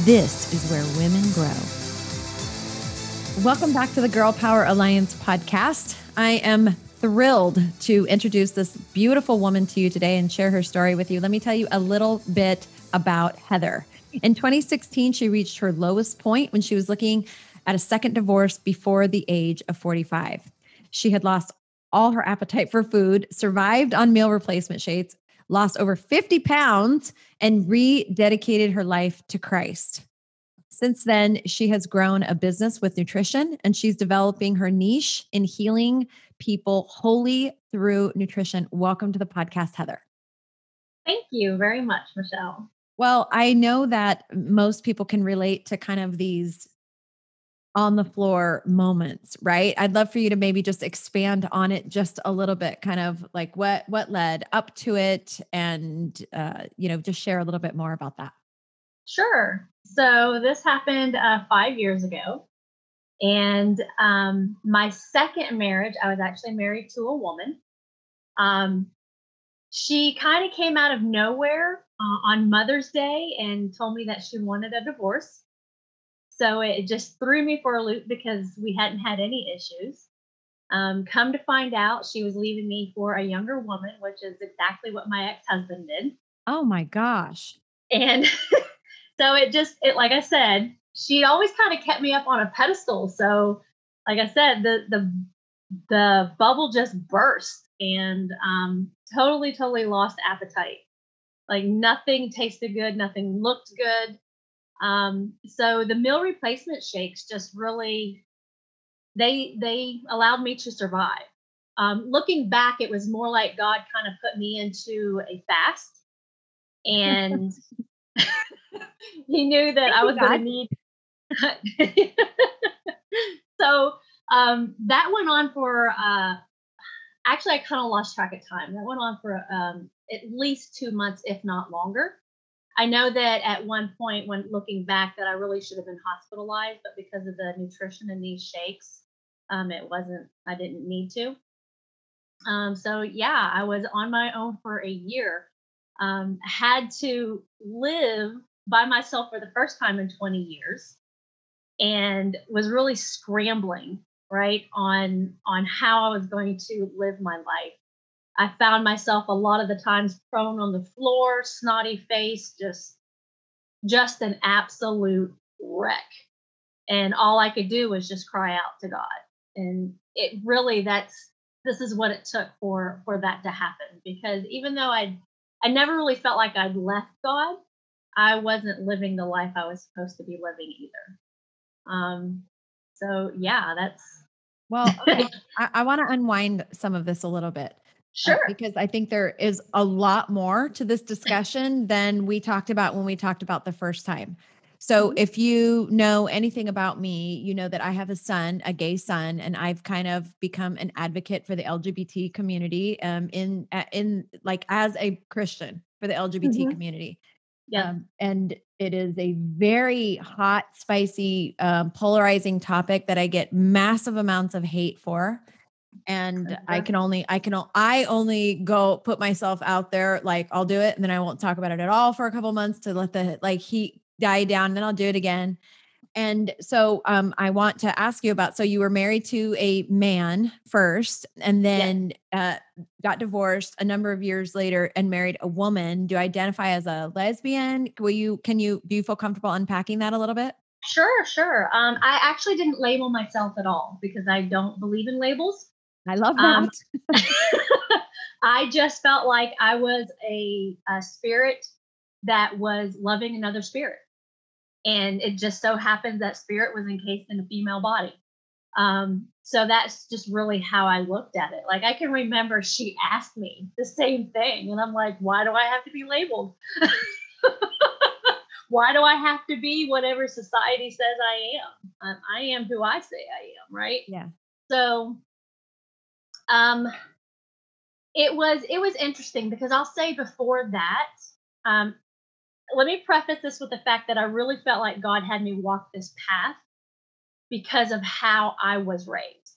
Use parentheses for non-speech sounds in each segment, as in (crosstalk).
This is where women grow. Welcome back to the Girl Power Alliance podcast. I am thrilled to introduce this beautiful woman to you today and share her story with you. Let me tell you a little bit about Heather. In 2016, she reached her lowest point when she was looking at a second divorce before the age of 45. She had lost all her appetite for food, survived on meal replacement shakes, lost over 50 pounds, and rededicated her life to Christ. Since then, she has grown a business with nutrition and she's developing her niche in healing people wholly through nutrition. Welcome to the podcast, Heather. Thank you very much, Michelle. Well, I know that most people can relate to kind of these on the floor moments, right? I'd love for you to maybe just expand on it just a little bit, kind of like what what led up to it, and uh, you know, just share a little bit more about that. Sure. So this happened uh, five years ago, and um, my second marriage, I was actually married to a woman. Um, she kind of came out of nowhere uh, on Mother's Day and told me that she wanted a divorce. So it just threw me for a loop because we hadn't had any issues. Um, come to find out, she was leaving me for a younger woman, which is exactly what my ex husband did. Oh my gosh. And (laughs) so it just, it like I said, she always kind of kept me up on a pedestal. So, like I said, the the the bubble just burst and um, totally, totally lost appetite. Like nothing tasted good, nothing looked good. Um, so the meal replacement shakes just really they they allowed me to survive. Um, looking back, it was more like God kind of put me into a fast, and (laughs) (laughs) He knew that Thank I was going to need. (laughs) so um, that went on for. Uh, actually, I kind of lost track of time. That went on for um, at least two months, if not longer. I know that at one point, when looking back, that I really should have been hospitalized, but because of the nutrition in these shakes, um, it wasn't. I didn't need to. Um, so yeah, I was on my own for a year. Um, had to live by myself for the first time in 20 years, and was really scrambling right on on how I was going to live my life. I found myself a lot of the times prone on the floor, snotty face, just just an absolute wreck. And all I could do was just cry out to God. And it really that's this is what it took for for that to happen because even though I I never really felt like I'd left God, I wasn't living the life I was supposed to be living either. Um so yeah, that's well, okay. (laughs) I, I want to unwind some of this a little bit. Sure. Uh, because I think there is a lot more to this (laughs) discussion than we talked about when we talked about the first time. So, mm-hmm. if you know anything about me, you know that I have a son, a gay son, and I've kind of become an advocate for the LGBT community um, in in like as a Christian for the LGBT mm-hmm. community. Yeah. Um, and it is a very hot, spicy, um, polarizing topic that I get massive amounts of hate for and i can only i can i only go put myself out there like i'll do it and then i won't talk about it at all for a couple months to let the like heat die down and then i'll do it again and so um, i want to ask you about so you were married to a man first and then yes. uh, got divorced a number of years later and married a woman do you identify as a lesbian will you can you do you feel comfortable unpacking that a little bit Sure, sure. Um, I actually didn't label myself at all because I don't believe in labels. I love um, that. Um, (laughs) (laughs) I just felt like I was a, a spirit that was loving another spirit. And it just so happens that spirit was encased in a female body. Um, so that's just really how I looked at it. Like I can remember she asked me the same thing, and I'm like, why do I have to be labeled? (laughs) why do I have to be whatever society says I am? I am who I say I am, right? Yeah. So, um, it was it was interesting because I'll say before that, um, let me preface this with the fact that I really felt like God had me walk this path because of how I was raised,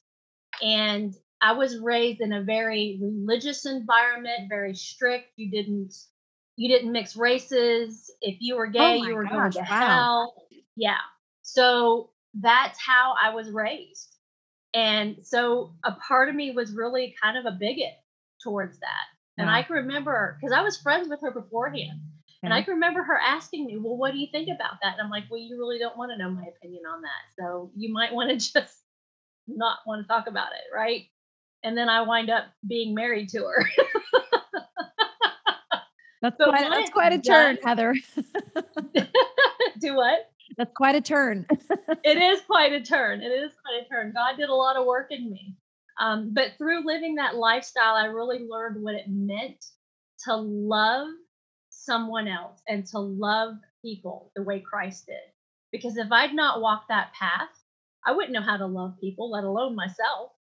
and I was raised in a very religious environment, very strict. You didn't you didn't mix races. If you were gay, Oh you were going to wow. hell. Yeah. So that's how I was raised. And so a part of me was really kind of a bigot towards that. And I can remember because I was friends with her beforehand. And I can remember her asking me, Well, what do you think about that? And I'm like, Well, you really don't want to know my opinion on that. So you might want to (laughs) just not want to talk about it. Right. And then I wind up being married to her. (laughs) That's But quite, that's quite a (laughs) turn, Heather. do what? That's quite a turn. (laughs) it is quite a turn. It is quite a turn. God did a lot of work in me. Um, but through living that lifestyle, I really learned what it meant to love someone else and to love people the way Christ did. Because if I'd not walked that path, I wouldn't know how to love people, let alone myself.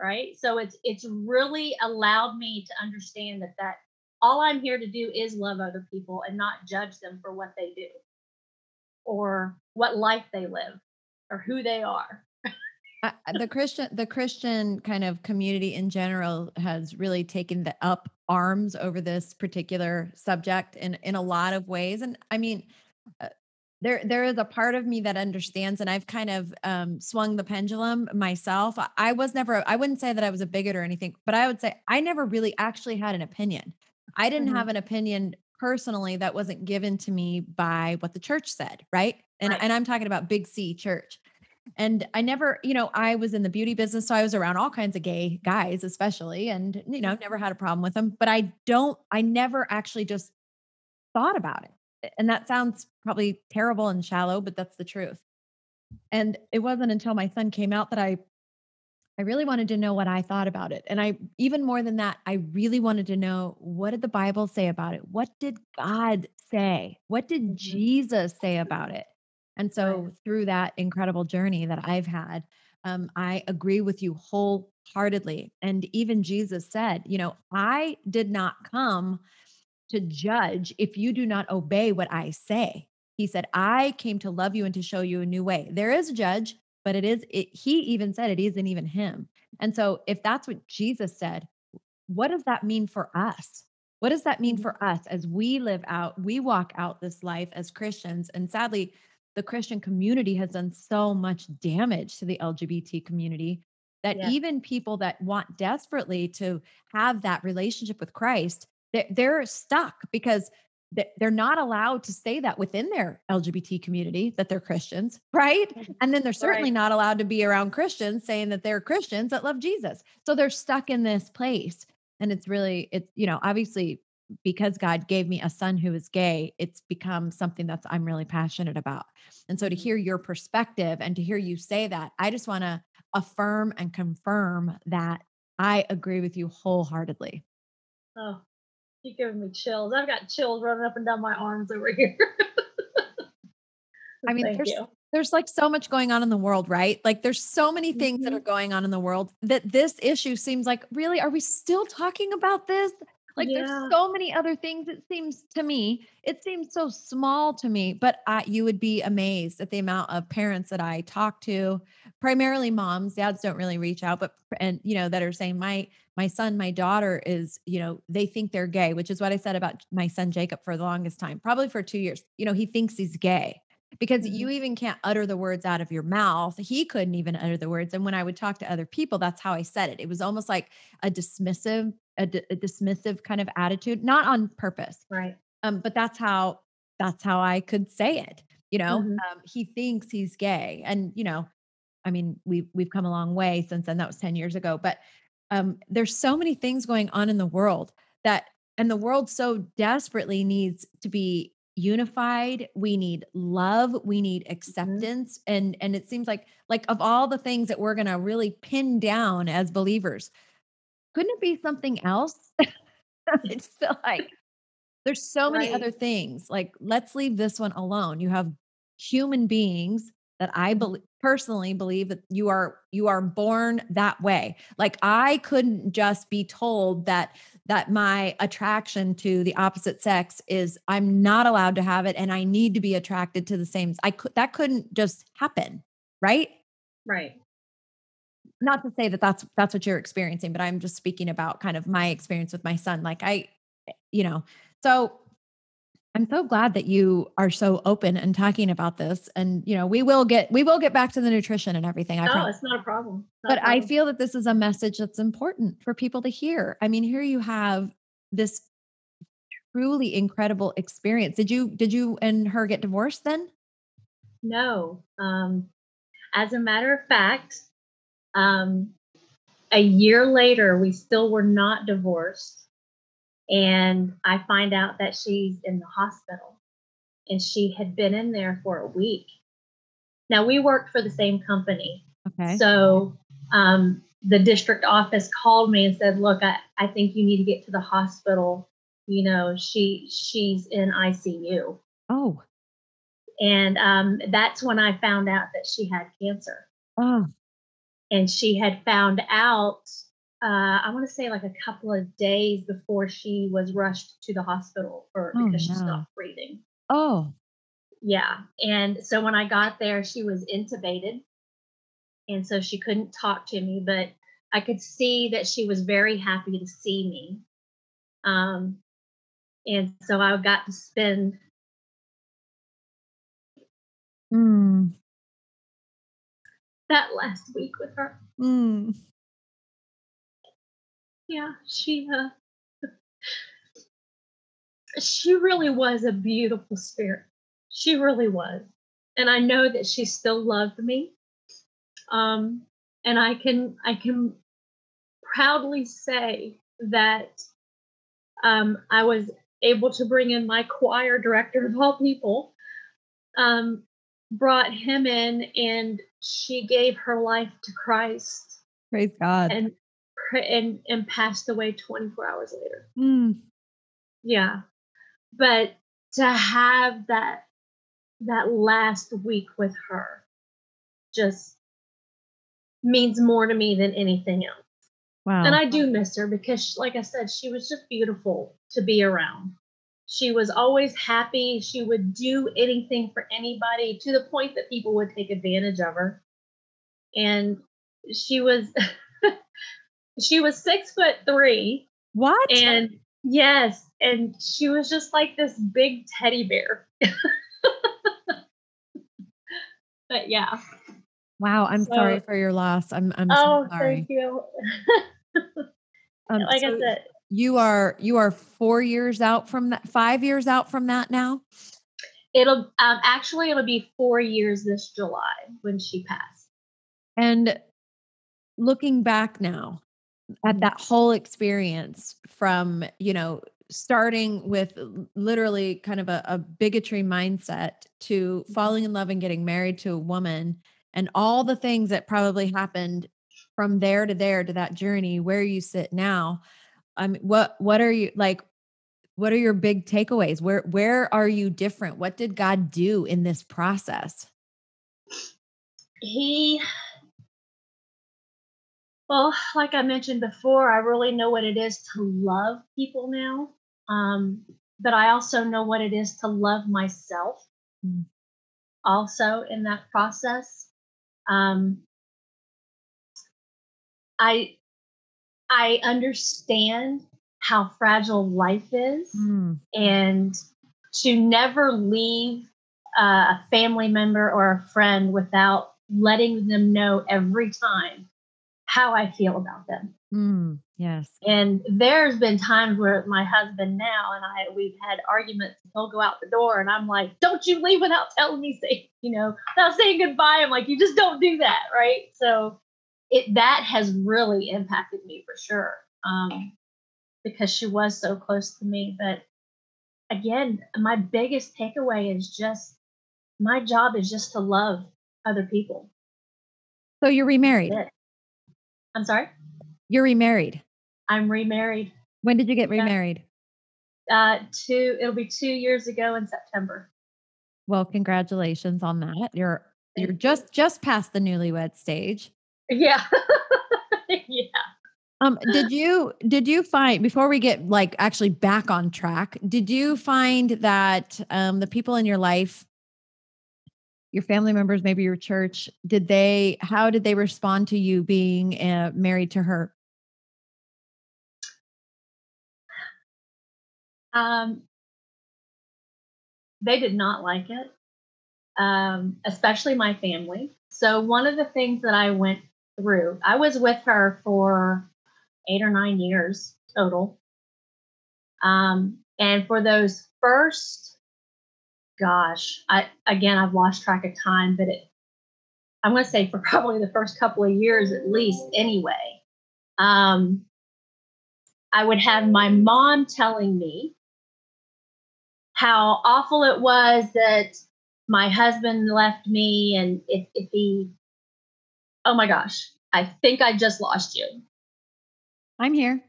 Right. So it's it's really allowed me to understand that that all I'm here to do is love other people and not judge them for what they do or what life they live or who they are. The Christian the Christian kind of community in general has really taken the up arms over this particular subject in in a lot of ways and I mean uh, there there is a part of me that understands and I've kind of um swung the pendulum myself I, was never I wouldn't say that I was a bigot or anything but I would say I never really actually had an opinion I didn't Mhm. have an opinion personally that wasn't given to me by what the church said right and Right. and I'm talking about big C church and I never, you know, I was in the beauty business, so I was around all kinds of gay guys, especially, and you know, mm-hmm. never had a problem with them. But I don't, I never actually just thought about it. And that sounds probably terrible and shallow, but that's the truth. And it wasn't until my son came out that I I really wanted to know what I thought about it. And I even more than that, I really wanted to know what did the Bible say about it? What did God say? What did Mhm. Jesus say about it? And so through that incredible journey that I've had, um, I agree with you wholeheartedly. And even Jesus said, you know, I did not come to judge if you do not obey what I say. He said, I came to love you and to show you a new way. There is a judge, but it is, it, he even said it isn't even him. And so if that's what Jesus said, what does that mean for us? What does that mean Mhm. for us as we live out, we walk out this life as Christians? And sadly, the Christian community has done so much damage to the LGBT community that Yeah. even people that want desperately to have that relationship with Christ, they're, they're stuck because they're not allowed to say that within their LGBT community that they're Christians, right? And then they're certainly Right. not allowed to be around Christians saying that they're Christians that love Jesus. So they're stuck in this place. And it's really, it's, you know, obviously because God gave me a son who is gay, it's become something that's I'm really passionate about. And so to Mhm. hear your perspective and to hear you say that, I just want to affirm and confirm that I agree with you wholeheartedly. Oh, you're giving me chills. I've got chills running up and down my arms over here. (laughs) I mean, Thank there's you. there's like so much going on in the world, right? Like there's so many things that Mhm. are going on in the world that this issue seems like really are we still talking about this? Like Yeah. there's so many other things it seems to me. It seems so small to me, but I you would be amazed at the amount of parents that I talk to, primarily moms, dads don't really reach out, but and you know that are saying my my son, my daughter is, you know, they think they're gay, which is what I said about my son Jacob for the longest time, probably for 2 years. You know, he thinks he's gay because Mhm. you even can't utter the words out of your mouth. He couldn't even utter the words. And when I would talk to other people, that's how I said it. It was almost like a dismissive, a, d- a dismissive kind of attitude, not on purpose. Right. Um, but that's how that's how I could say it. You know, Mhm. um, he thinks he's gay, and you know, I mean, we've we've come a long way since then. That was ten years ago, but um, there's so many things going on in the world that, and the world so desperately needs to be unified. We need love. We need mm-hmm. acceptance, and and it seems like like of all the things that we're gonna really pin down as believers, couldn't it be something else? (laughs) it's feel like There's so many Right. other things. Like, let's leave this one alone. You have human beings that I believe personally believe that you are you are born that way. Like I couldn't just be told that that my attraction to the opposite sex is I'm not allowed to have it and I need to be attracted to the same. I could that couldn't just happen, right? Right. not to say that that's that's what you're experiencing but i'm just speaking about kind of my experience with my son like i eh, you know so i'm so glad that you are so open and talking about this and you know we will get we will get back to the nutrition and everything i Oh, promise it's not a problem. Not a but i feel that this is a message that's important for people to hear i mean here you have this truly incredible experience did you did you and her get divorced then No. Um, as a matter of fact, um, a year later, we still were not divorced. And I find out that she's in the hospital and she had been in there for a week. Now, we worked for the same company. okay So um, the district office called me and said, "Look, I, I think you need to get to the hospital. You know, she she's in ICU." oh And um, that's when I found out that she had cancer. oh And she had found out, uh, I want to say like a couple of days before she was rushed to the hospital for Oh, because she no. stopped breathing. oh Yeah. And so when I got there, she was intubated. And so she couldn't talk to me, but I could see that she was very happy to see me. Um, and so I got to spend mm, that last week with her. mm. Yeah, she uh she really was a beautiful spirit. She really was. And I know that she still loved me. Um and I can I can proudly say that um I was able to bring in my choir director of all people. Um brought him in and she gave her life to Christ praise god and and and passed away 24 hours later. Mm. Yeah. But to have that that last week with her just means more to me than anything else. wow And I do miss her because like I said she was just beautiful to be around. She was always happy. She would do anything for anybody to the point that people would take advantage of her. And she was (laughs) she was six foot three what and yes, and she was just like this big teddy bear. (laughs) but yeah. Wow, I'm sorry for your loss. I'm I'm Oh, so sorry. Oh, thank you. Um, (laughs) like so I said, you are you are four years out from that, five years out from that now. it'll um, actually it'll be four years this July when she passed. And looking back now at Mhm. that whole experience from, you know, starting with literally kind of a, a bigotry mindset to falling in love and getting married to a woman and all the things that probably happened from there to there to that journey where you sit now. I mean, what what are you like what are your big takeaways? Where where are you different? What did God do in this process? He well, like I mentioned before, I really know what it is to love people now. Um, but I also know what it is to love myself Mm. also in that process. Um, I I understand how fragile life is Mm, and to never leave a family member or a friend without letting them know every time how I feel about them. mm, yes. And there's been times where my husband now and I we've had arguments. He'll go out the door and I'm like, "Don't you leave without telling me say, (laughs) you know, without saying goodbye." I'm like, "You just don't do that, right?" So it that has really impacted me for sure. Um, because she was so close to me, but again, my biggest takeaway is just my job is just to love other people. So you're remarried. I'm sorry. You're remarried. I'm remarried. When did you get remarried? Uh, two. It'll be two years ago in September. Well, congratulations on that. You're you're just just past the newlywed stage. Yeah. (laughs) yeah. Um, did you did you find before we get like actually back on track, did you find that um the people in your life, your family members, maybe your church, did they how did they respond to you being uh, married to her? Um they did not like it. Um, especially my family. So one of the things that I went through, I was with her for eight or nine years total. Um, and for those first, gosh, I again I've lost track of time, but it I'm going to say for (laughs) probably the first couple of years at least, anyway. Um, I would have my mom telling me how awful it was that my husband left me and if, if he oh my gosh i think i just lost you I'm here.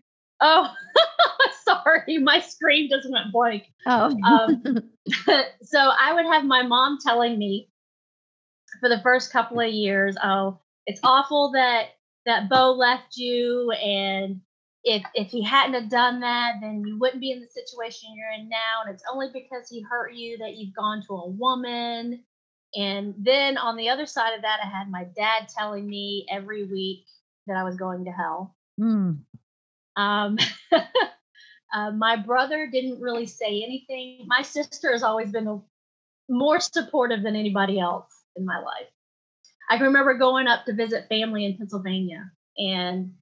Oh, (laughs) sorry, my screen just went blank. Oh. um, (laughs) (laughs) so I would have my mom telling me for the first couple of years, "Oh, it's awful that that Bo left you, and if if he hadn't have done that, then you wouldn't be in the situation you're in now. And it's only because he hurt you that you've gone to a woman." And then on the other side of that, I had my dad telling me every week that I was going to hell. Mm. Um, (laughs) uh, my brother didn't really say anything. My sister has always been more supportive than anybody else in my life. I can remember going up to visit family in Pennsylvania, and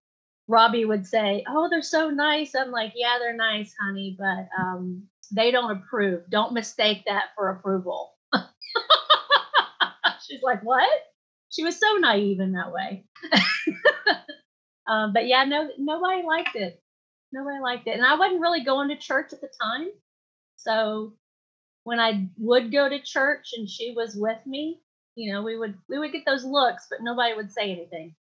Robbie would say, "Oh, they're so nice." I'm like, "Yeah, they're nice, honey, but um, they don't approve. Don't mistake that for approval." (laughs) She's like, "What?" She was so naive in that way. (laughs) Um, but yeah, no, nobody liked it. Nobody liked it, and I wasn't really going to church at the time. So when I would go to church and she was with me, you know, we would we would get those looks, but nobody would say anything.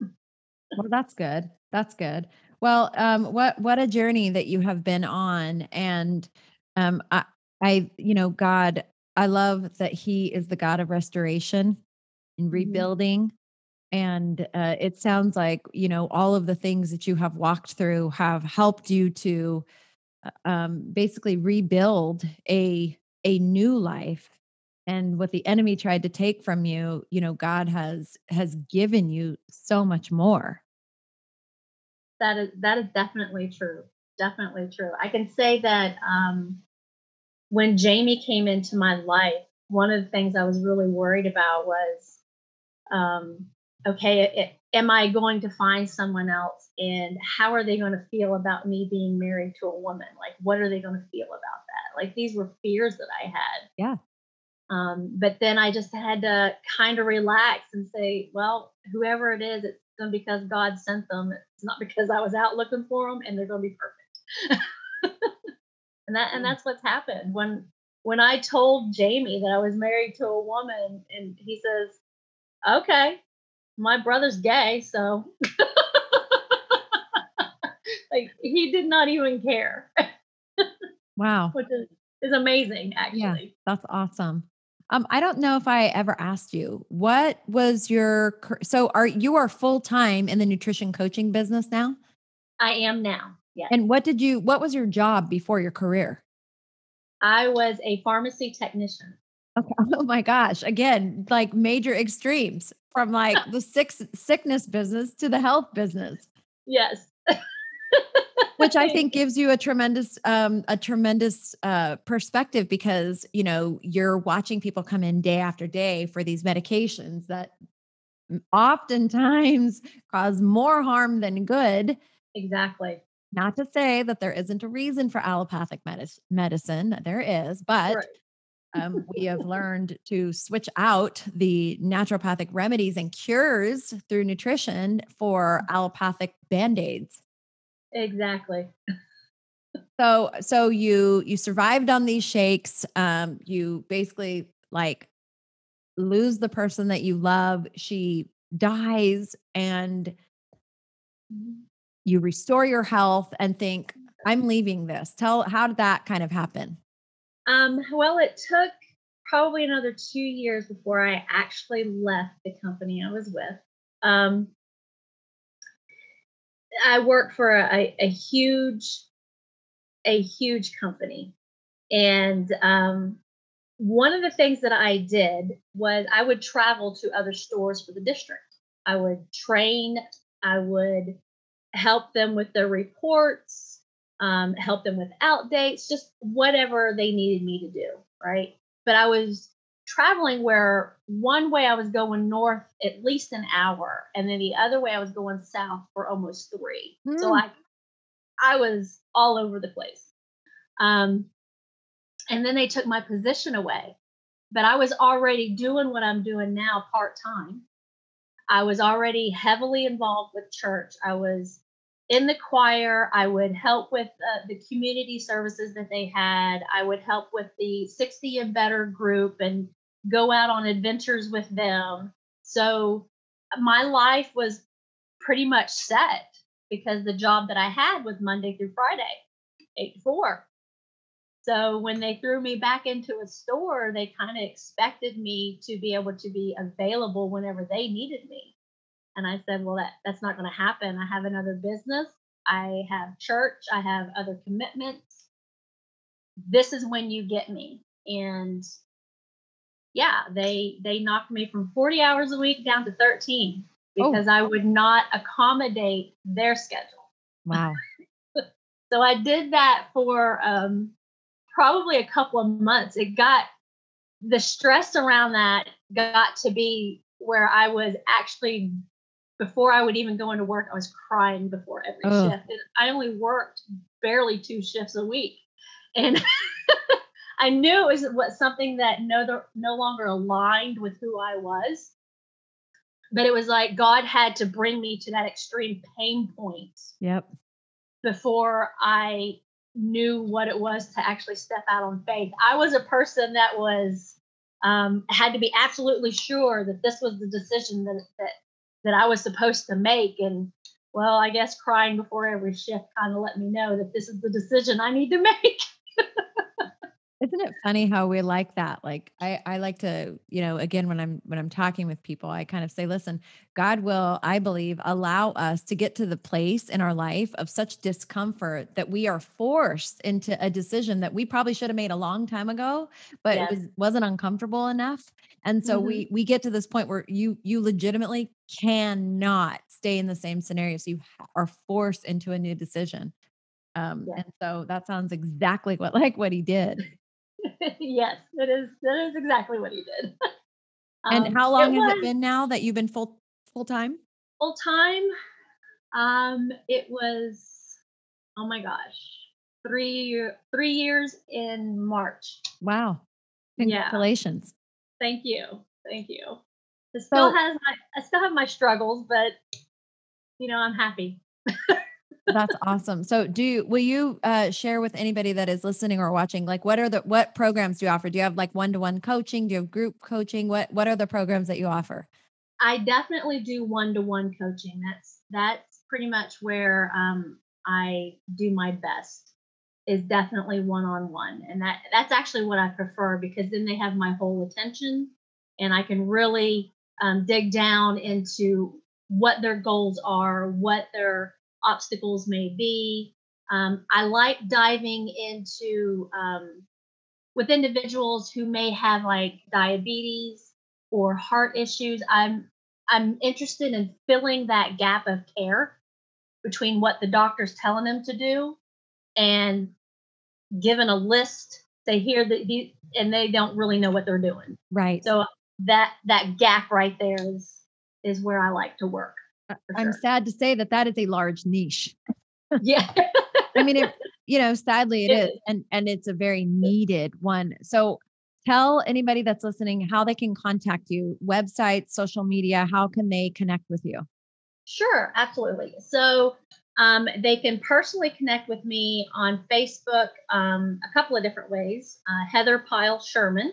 well, that's good. That's good. Well, um, what what a journey that you have been on, and um, I, I, you know, God, I love that He is the God of restoration and mm-hmm. rebuilding and uh, it sounds like you know all of the things that you have walked through have helped you to uh, um, basically rebuild a a new life. And what the enemy tried to take from you you know god has has given you so much more. That is that is definitely true. Definitely true. I can say that um when jamie came into my life one of the things i was really worried about was um okay, it, am I going to find someone else? And how are they going to feel about me being married to a woman? Like, what are they going to feel about that? Like, these were fears that I had. Yeah. Um, but then I just had to kind of relax and say, well, whoever it is, it's be because God sent them. It's not because I was out looking for them, and they're going to be perfect. (laughs) and that and that's what's happened when when I told Jamie that I was married to a woman, and he says, "Okay, my brother's gay, so (laughs) like he did not even care. wow. (laughs) Which is, is amazing actually. Yeah, that's awesome. Um, I don't know if I ever asked you what was your so are you are full time in the nutrition coaching business now? I am now. Yeah. And what did you what was your job before your career? I was a pharmacy technician. Okay. (laughs) Oh my gosh. Again, like major extremes from like (laughs) the sick, sickness business to the health business. Yes. Which I think (laughs) gives you a tremendous um a tremendous uh perspective because, you know, you're watching people come in day after day for these medications that oftentimes cause more harm than good. Exactly. Not to say that there isn't a reason for allopathic medicine, there is, but right um, we have (laughs) learned to switch out the naturopathic remedies and cures through nutrition for mm. allopathic band-aids exactly so so you you survived on these shakes um you basically like lose the person that you love she dies and mm-hmm. you restore your health and think I'm leaving this. Tell how did that kind of happen? Um, well, it took probably another two years before I actually left the company I was with. Um, I worked for a, a huge, a huge company, and um, one of the things that I did was I would travel to other stores for the district. I would train. I would help them with their reports, um, help them with outdates, just whatever they needed me to do, right? But I was traveling where one way I was going north at least an hour, and then the other way I was going south for almost three. Mm. So like I was all over the place. Um, and then they took my position away, but I was already doing what I'm doing now part time. I was already heavily involved with church. I was in the choir. I would help with uh, the community services that they had. I would help with the 60 and better group and go out on adventures with them. So my life was pretty much set because the job that I had was Monday through Friday, eight to four. So when they threw me back into a store, they kind of expected me to be able to be available whenever they needed me. And I said, well, that, that's not going to happen. I have another business. I have church. I have other commitments. This is when you get me. And yeah, they they knocked me from 40 hours a week down to 13 because oh. I would not accommodate their schedule. Wow. (laughs) so I did that for um, probably a couple of months. It got the stress around that got to be where I was actually before I would even go into work, I was crying before every oh. shift. And I only worked barely two shifts a week. And (laughs) I knew it was what something that no no longer aligned with who I was. But it was like God had to bring me to that extreme pain point. Yep. Before I knew what it was to actually step out on faith. I was a person that was um, had to be absolutely sure that this was the decision that that that I was supposed to make. And well, I guess crying before every shift kind of let me know that this is the decision I need to make. (laughs) Isn't it funny how we like that? Like I, I like to, you know, again, when I'm when I'm talking with people, I kind of say, listen, God will, I believe, allow us to get to the place in our life of such discomfort that we are forced into a decision that we probably should have made a long time ago, but yes. it was wasn't uncomfortable enough. And so mm-hmm. we we get to this point where you you legitimately cannot stay in the same scenario. So you are forced into a new decision. Um, yeah. and so that sounds exactly what (laughs) like what he did. (laughs) yes, that is that is exactly what he did. (laughs) um, and how long it has was, it been now that you've been full full time? Full time. Um, it was oh my gosh, three three years in March. Wow! Congratulations. Yeah. Thank you, thank you. It still so, has my I still have my struggles, but you know I'm happy. (laughs) That's awesome. So do you, will you uh, share with anybody that is listening or watching, like what are the, what programs do you offer? Do you have like one-to-one coaching? Do you have group coaching? What, what are the programs that you offer? I definitely do one-to-one coaching. That's, that's pretty much where um, I do my best is definitely one-on-one. And that, that's actually what I prefer because then they have my whole attention and I can really um, dig down into what their goals are, what their obstacles may be. Um, I like diving into um, with individuals who may have like diabetes or heart issues. I'm I'm interested in filling that gap of care between what the doctor's telling them to do and given a list they hear that he, and they don't really know what they're doing right so that that gap right there is is where i like to work I'm sad to say that that is a large niche. Yeah. (laughs) I mean, it, you know, sadly it, it is. is. And, and it's a very needed one. So tell anybody that's listening how they can contact you, website, social media, how can they connect with you? Sure, absolutely. So um, they can personally connect with me on Facebook um, a couple of different ways. Uh, Heather Pyle Sherman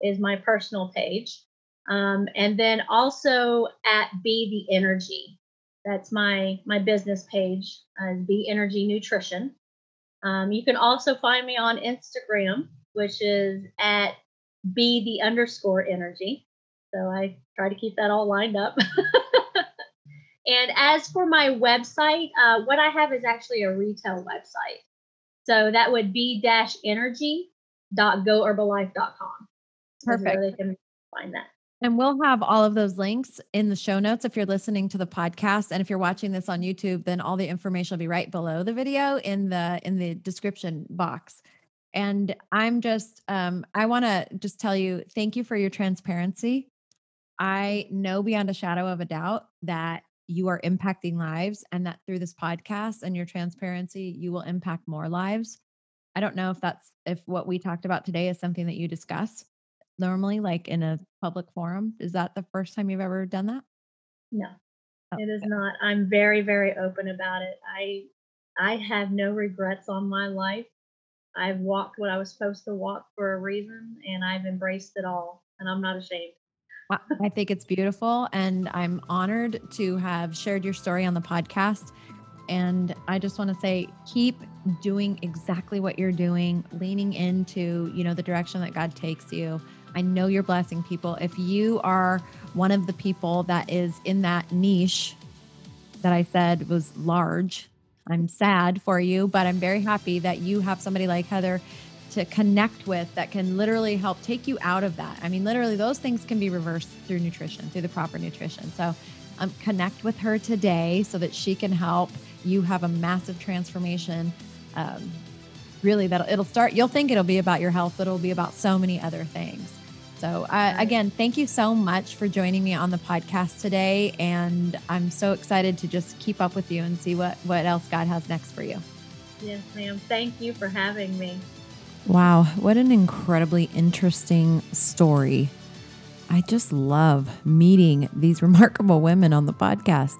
is my personal page. Um, and then also at Be the Energy. That's my my business page, uh, Be Energy Nutrition. Um, you can also find me on Instagram, which is at be the underscore energy. So I try to keep that all lined up. (laughs) and as for my website, uh, what I have is actually a retail website. So that would be dash energy energy.goherbalife.com. Perfect. Where they can find that. And we'll have all of those links in the show notes if you're listening to the podcast. And if you're watching this on YouTube, then all the information will be right below the video in the in the description box. And I'm just um, I want to just tell you thank you for your transparency. I know beyond a shadow of a doubt that you are impacting lives and that through this podcast and your transparency, you will impact more lives. I don't know if that's if what we talked about today is something that you discuss normally, like in a public forum. Is that the first time you've ever done that? No, oh, it is okay. not. I'm very, very open about it. I I have no regrets on my life. I've walked what I was supposed to walk for a reason and I've embraced it all and I'm not ashamed. I think it's beautiful and I'm honored to have shared your story on the podcast. And I just want to say keep doing exactly what you're doing, leaning into, you know, the direction that God takes you. I know you're blessing people. If you are one of the people that is in that niche that I said was large, I'm sad for you, but I'm very happy that you have somebody like Heather to connect with that can literally help take you out of that. I mean, literally, those things can be reversed through nutrition, through the proper nutrition. So, um, connect with her today so that she can help you have a massive transformation. Um, really, that it'll start. You'll think it'll be about your health, but it'll be about so many other things. So, uh, again, thank you so much for joining me on the podcast today. And I'm so excited to just keep up with you and see what, what else God has next for you. Yes, ma'am. Thank you for having me. Wow, what an incredibly interesting story. I just love meeting these (laughs) remarkable women on the podcast.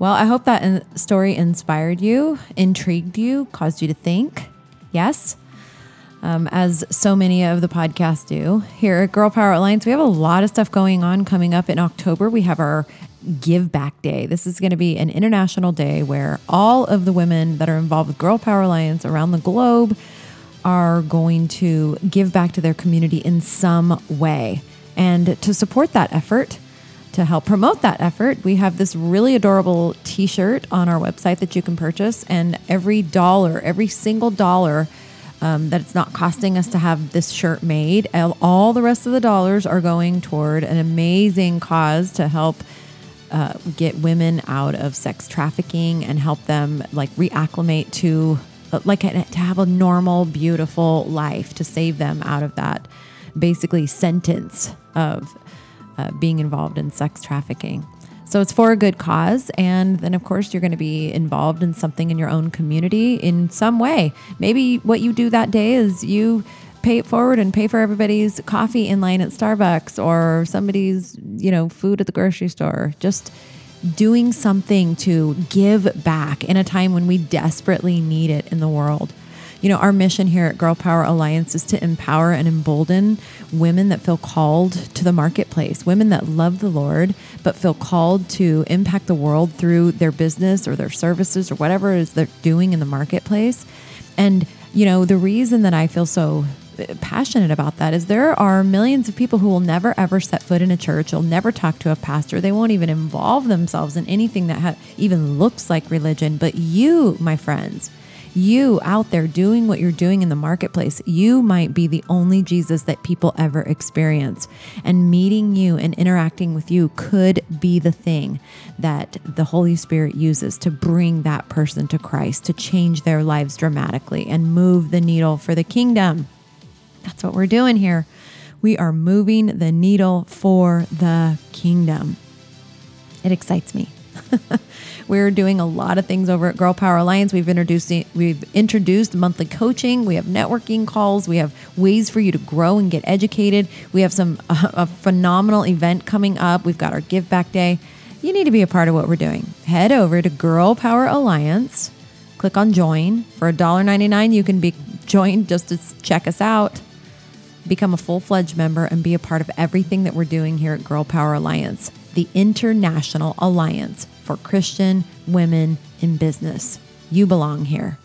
Well, I hope that story inspired you, intrigued you, caused you to think. Yes, um, as so many of the podcasts do. Here at Girl Power Alliance, we have a lot of stuff going on coming up in October. We have our Give Back Day. This is going to be an international day where all of the women that are involved with Girl Power Alliance around the globe are going to give back to their community in some way. And to support that effort, to help promote that effort, we have this really adorable t shirt on our website that you can purchase. And every dollar, every single dollar um, that it's not costing us to have this shirt made, all the rest of the dollars are going toward an amazing cause to help. Uh, get women out of sex trafficking and help them like reacclimate to like to have a normal, beautiful life to save them out of that basically sentence of uh, being involved in sex trafficking. So it's for a good cause. And then, of course, you're going to be involved in something in your own community in some way. Maybe what you do that day is you pay it forward and pay for everybody's coffee in line at Starbucks or somebody's, you know, food at the grocery store. Just doing something to give back in a time when we desperately need it in the world. You know, our mission here at Girl Power Alliance is to empower and embolden women that feel called to the marketplace, women that love the Lord, but feel called to impact the world through their business or their services or whatever it is they're doing in the marketplace. And, you know, the reason that I feel so uh, passionate about that is there are millions of people who will never ever set foot in a church, will never talk to a pastor, they won't even involve themselves in anything that ha- even looks like religion. But you, my friends, you out there doing what you're doing in the marketplace, you might be the only Jesus that people ever experience. And meeting you and interacting with you could be the thing that the Holy Spirit uses to bring that person to Christ, to change their lives dramatically and move the needle for the kingdom. That's what we're doing here. We are moving the needle for the kingdom. It excites me. (laughs) We're doing a lot of things over at Girl Power Alliance. We've introduced we've introduced monthly coaching. We have networking calls. We have ways for you to grow and get educated. We have some uh, (laughs) a phenomenal event coming up. We've got our Give Back Day. You need to be a part of what we're doing. Head over to Girl Power Alliance. Click on join for $1.99. You can be (laughs) joined just to check us out become a full fledged member and be a part of everything that we're doing here at Girl Power Alliance, the international alliance for Christian women in business. You belong here.